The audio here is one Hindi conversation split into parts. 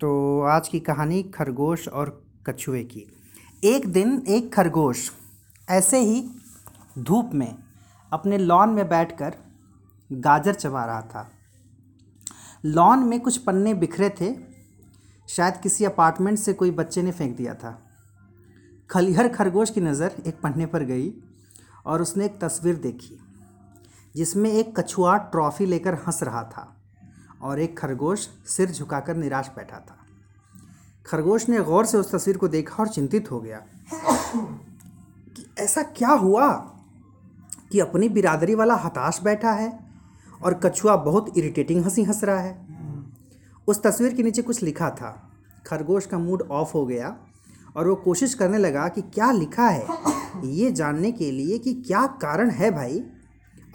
तो आज की कहानी खरगोश और कछुए की। एक दिन एक खरगोश ऐसे ही धूप में अपने लॉन में बैठकर गाजर चबा रहा था। लॉन में कुछ पन्ने बिखरे थे, शायद किसी अपार्टमेंट से कोई बच्चे ने फेंक दिया था। खलिहर खरगोश की नज़र एक पन्ने पर गई और उसने एक तस्वीर देखी, जिसमें एक कछुआ ट्रॉफी लेकर हंस रहा था। और एक खरगोश सिर झुकाकर निराश बैठा था। खरगोश ने गौर से उस तस्वीर को देखा और चिंतित हो गया। कि ऐसा क्या हुआ कि अपनी बिरादरी वाला हताश बैठा है और कछुआ बहुत इरिटेटिंग हँसी हंस रहा है। उस तस्वीर के नीचे कुछ लिखा था। खरगोश का मूड ऑफ़ हो गया और वो कोशिश करने लगा कि क्या लिखा है। ये जानने के लिए कि क्या कारण है भाई?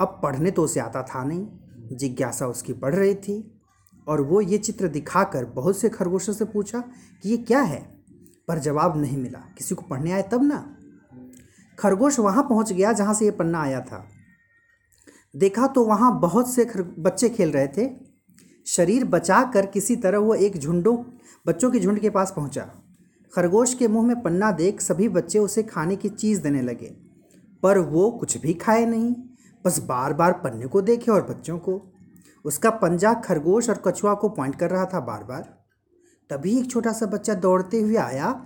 अब पढ़ने तो उसे आता था नहीं। जिज्ञासा उसकी बढ़ रही थी और वो ये चित्र दिखाकर बहुत से खरगोशों से पूछा कि ये क्या है? पर जवाब नहीं मिला। किसी को पढ़ने आए तब ना? खरगोश वहाँ पहुँच गया जहाँ से ये पन्ना आया था। देखा तो वहाँ बहुत से खर, बच्चे खेल रहे थे। शरीर बचा कर किसी तरह वो एक झुंडों, बच्चों के झुंड के पास पहुँचा। खरगोश के मुँह में पन्ना देख सभी बच्चे उसे खाने की चीज़ देने लगे। पर वो कुछ भी खाए नहीं। बस बार बार पन्ने को देखे और बच्चों को। उसका पंजा खरगोश और कछुआ को पॉइंट कर रहा था बार बार तभी एक छोटा सा बच्चा दौड़ते हुए आया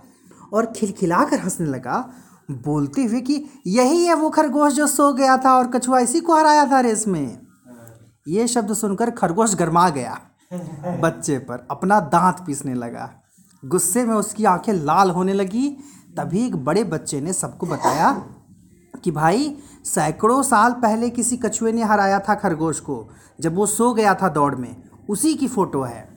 और खिलखिला कर हंसने लगा। बोलते हुए कि, यही है वो खरगोश जो सो गया था और कछुआ इसी को हराया था रेस में। ये शब्द सुनकर खरगोश गरमा गया। बच्चे पर अपना दांत पीसने लगा। गुस्से में उसकी आँखें लाल होने लगी। तभी एक बड़े बच्चे ने सबको बताया कि भाई, सैकड़ों साल पहले किसी कछुए ने हराया था खरगोश को, जब वो सो गया था दौड़ में। उसी की फ़ोटो है।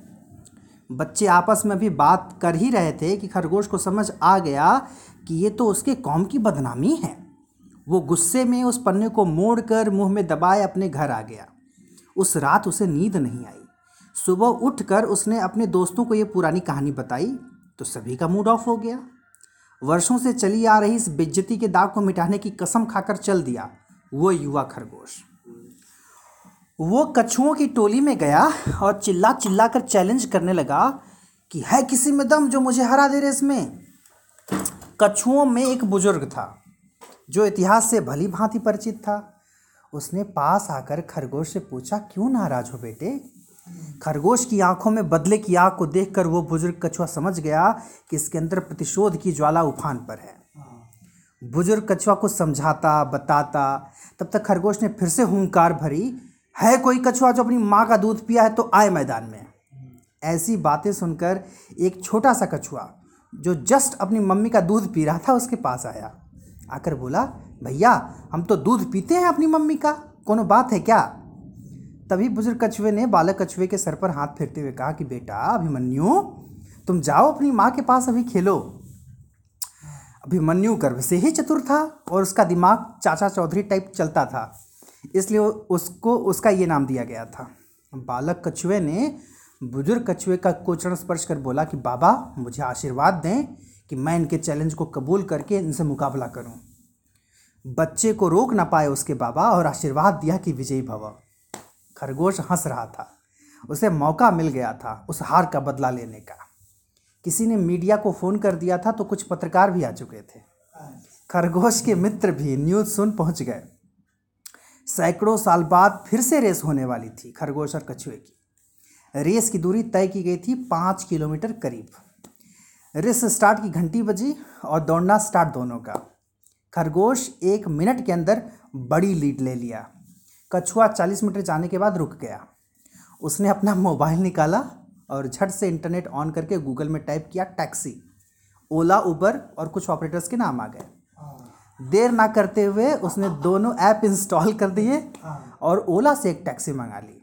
बच्चे आपस में भी बात कर ही रहे थे कि खरगोश को समझ आ गया कि ये तो उसके कौम की बदनामी है। वो गुस्से में उस पन्ने को मोड़ कर मुँह में दबाए अपने घर आ गया। उस रात उसे नींद नहीं आई। सुबह उठकर उसने अपने दोस्तों को ये पुरानी कहानी बताई तो सभी का मूड ऑफ़ हो गया। वर्षों से चली आ रही इस बेज्जती के दाग को मिटाने की कसम खाकर चल दिया वो युवा खरगोश। वो कछुओं की टोली में गया और चिल्ला चिल्ला कर चैलेंज करने लगा कि है किसी में दम जो मुझे हरा दे रहे इसमें? कछुओं में एक बुज़ुर्ग था, जो इतिहास से भली भांति परिचित था। उसने पास आकर खरगोश से पूछा, क्यों नाराज़ हो बेटे? खरगोश की आँखों में बदले की आग को देखकर वो बुज़ुर्ग कछुआ समझ गया कि इसके अंदर प्रतिशोध की ज्वाला उफान पर है। बुज़ुर्ग कछुआ को समझाता, बताता, तब तक खरगोश ने फिर से हुंकार भरी, है कोई कछुआ जो अपनी माँ का दूध पिया है तो आए मैदान में। ऐसी बातें सुनकर एक छोटा सा कछुआ, जो जस्ट अपनी मम्मी का दूध पी रहा था, उसके पास आया। आकर बोला, भैया, हम तो दूध पीते हैं अपनी मम्मी का, कोनो बात है क्या? तभी बुज़ुर्ग कछुए ने बालक कछुए के सर पर हाथ फेरते हुए कहा कि बेटा, अभिमन्यु, तुम जाओ अपनी माँ के पास अभी खेलो। अभिमन्यु गर्भ से ही चतुर था और उसका दिमाग चाचा चौधरी टाइप चलता था, इसलिए उसको, उसका ये नाम दिया गया था। बालक कछुए ने बुज़ुर्ग कछुए का कोचरण स्पर्श कर बोला कि, बाबा, मुझे आशीर्वाद दें कि मैं इनके चैलेंज को कबूल करके इनसे मुकाबला करूँ। बच्चे को रोक ना पाए उसके बाबा और आशीर्वाद दिया कि विजयी भव। खरगोश हंस रहा था। उसे मौका मिल गया था उस हार का बदला लेने का। किसी ने मीडिया को फ़ोन कर दिया था तो कुछ पत्रकार भी आ चुके थे। खरगोश के मित्र भी न्यूज़ सुन पहुँच गए। सैकड़ों साल बाद फिर से रेस होने वाली थी खरगोश और कछुए की। रेस की दूरी तय की गई थी पाँच किलोमीटर करीब। रेस स्टार्ट की घंटी बजी और दौड़ना स्टार्ट दोनों का। खरगोश एक मिनट के अंदर बड़ी लीड ले लिया। कछुआ चालीस मीटर जाने के बाद रुक गया। उसने अपना मोबाइल निकाला और झट से इंटरनेट ऑन करके गूगल में टाइप किया टैक्सी। ओला, उबर और कुछ ऑपरेटर्स के नाम आ गए। देर ना करते हुए उसने दोनों ऐप इंस्टॉल कर दिए और ओला से एक टैक्सी मंगा ली।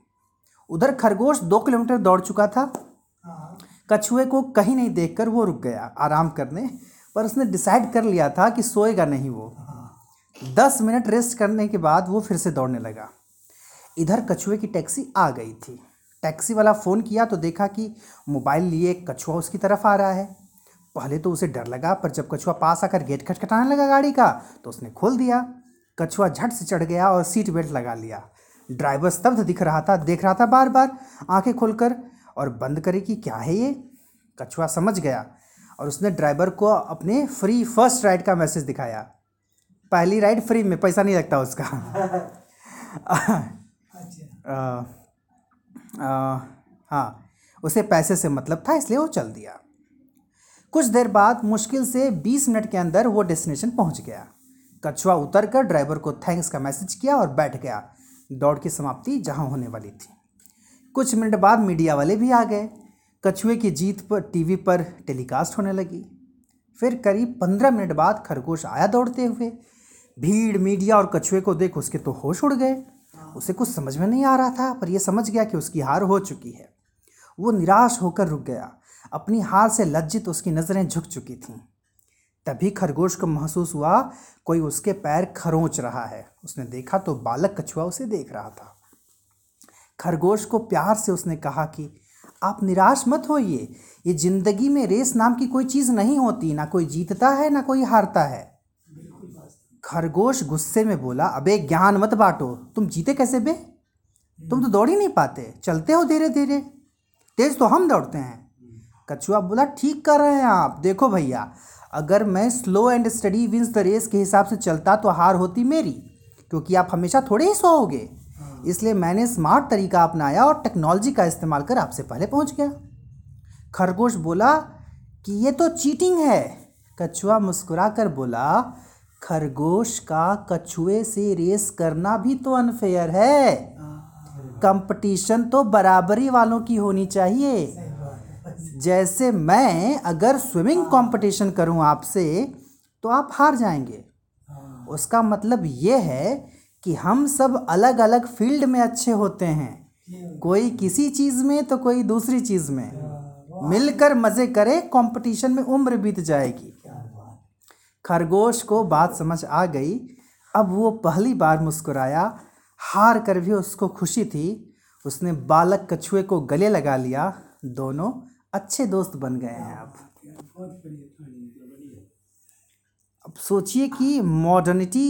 उधर खरगोश दो किलोमीटर दौड़ चुका था। कछुए को कहीं नहीं देखकर वो रुक गया आराम करने, पर उसने डिसाइड कर लिया था कि सोएगा नहीं वो। दस मिनट रेस्ट करने के बाद वो फिर से दौड़ने लगा। इधर कछुए की टैक्सी आ गई थी। टैक्सी वाला फ़ोन किया तो देखा कि मोबाइल लिए कछुआ उसकी तरफ़ आ रहा है। पहले तो उसे डर लगा, पर जब कछुआ पास आकर गेट खटखटाने लगा गाड़ी का तो उसने खोल दिया। कछुआ झट से चढ़ गया और सीट बेल्ट लगा लिया। ड्राइवर स्तब्ध दिख रहा था, देख रहा था बार बार आँखें खोलकर और बंद करे कि क्या है ये? कछुआ समझ गया और उसने ड्राइवर को अपने फ्री फ़र्स्ट राइड का मैसेज दिखाया। पहली राइड फ्री में, पैसा नहीं लगता उसका। हाँ उसे पैसे से मतलब था, इसलिए वो चल दिया। कुछ देर बाद मुश्किल से 20 मिनट के अंदर वो डेस्टिनेशन पहुँच गया। कछुआ उतर कर ड्राइवर को थैंक्स का मैसेज किया और बैठ गया। दौड़ की समाप्ति जहाँ होने वाली थी। कुछ मिनट बाद मीडिया वाले भी आ गए। कछुए की जीत पर, टीवी पर टेलीकास्ट होने लगी। फिर करीब पंद्रह मिनट बाद खरगोश आया दौड़ते हुए। भीड़, मीडिया और कछुए को देख उसके तो होश उड़ गए। उसे कुछ समझ में नहीं आ रहा था, पर यह समझ गया कि उसकी हार हो चुकी है। वो निराश होकर रुक गया। अपनी हार से लज्जित उसकी नज़रें झुक चुकी थीं। तभी खरगोश को महसूस हुआ, कोई उसके पैर खरोंच रहा है। उसने देखा तो बालक कछुआ उसे देख रहा था। खरगोश को प्यार से उसने कहा कि, आप निराश मत होइए। ये ज़िंदगी में रेस नाम की कोई चीज़ नहीं होती। ना कोई जीतता है, ना कोई हारता है। खरगोश गुस्से में बोला अबे ज्ञान मत बांटो। तुम जीते कैसे बे? तुम तो दौड़ ही नहीं पाते। चलते हो धीरे धीरे तेज तो हम दौड़ते हैं। कछुआ बोला ठीक कर रहे हैं आप। देखो भैया अगर मैं slow and steady wins the race के हिसाब से चलता तो हार होती मेरी क्योंकि आप हमेशा थोड़े ही सोओगे इसलिए मैंने स्मार्ट तरीका अपनाया और टेक्नोलॉजी का इस्तेमाल कर आपसे पहले पहुँच गया। खरगोश बोला कि ये तो चीटिंग है। कछुआ मुस्कुरा कर बोला खरगोश का कछुए से रेस करना भी तो अनफेयर है। कंपटीशन तो बराबरी वालों की होनी चाहिए। जैसे मैं अगर स्विमिंग कंपटीशन करूँ आपसे तो आप हार जाएँगे। उसका मतलब ये है कि हम सब अलग अलग फ़ील्ड में अच्छे होते हैं। कोई किसी चीज़ में तो कोई दूसरी चीज़ में। मिलकर मज़े करें कंपटीशन में उम्र बीत जाएगी। खरगोश को बात समझ आ गई। अब वो पहली बार मुस्कुराया। हार कर भी उसको खुशी थी। उसने बालक कछुए को गले लगा लिया। दोनों अच्छे दोस्त बन गए हैं अब। अब सोचिए कि मॉडर्निटी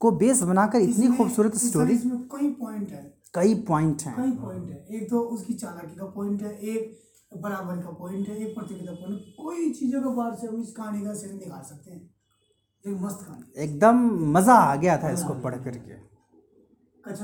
को बेस बनाकर इतनी खूबसूरत स्टोरी कई पॉइंट है। कई पॉइंट हैं। कई पॉइंट है। एक तो उसकी चालाकी का पॉइंट है एक बराबरी का पॉइंट है एक प्रतियोगिता पॉइंट कोई चीज़ों के बाहर से हम इस कहानी का सीन निकाल सकते हैं। एकदम मज़ा आ गया था इसको पढ़ करके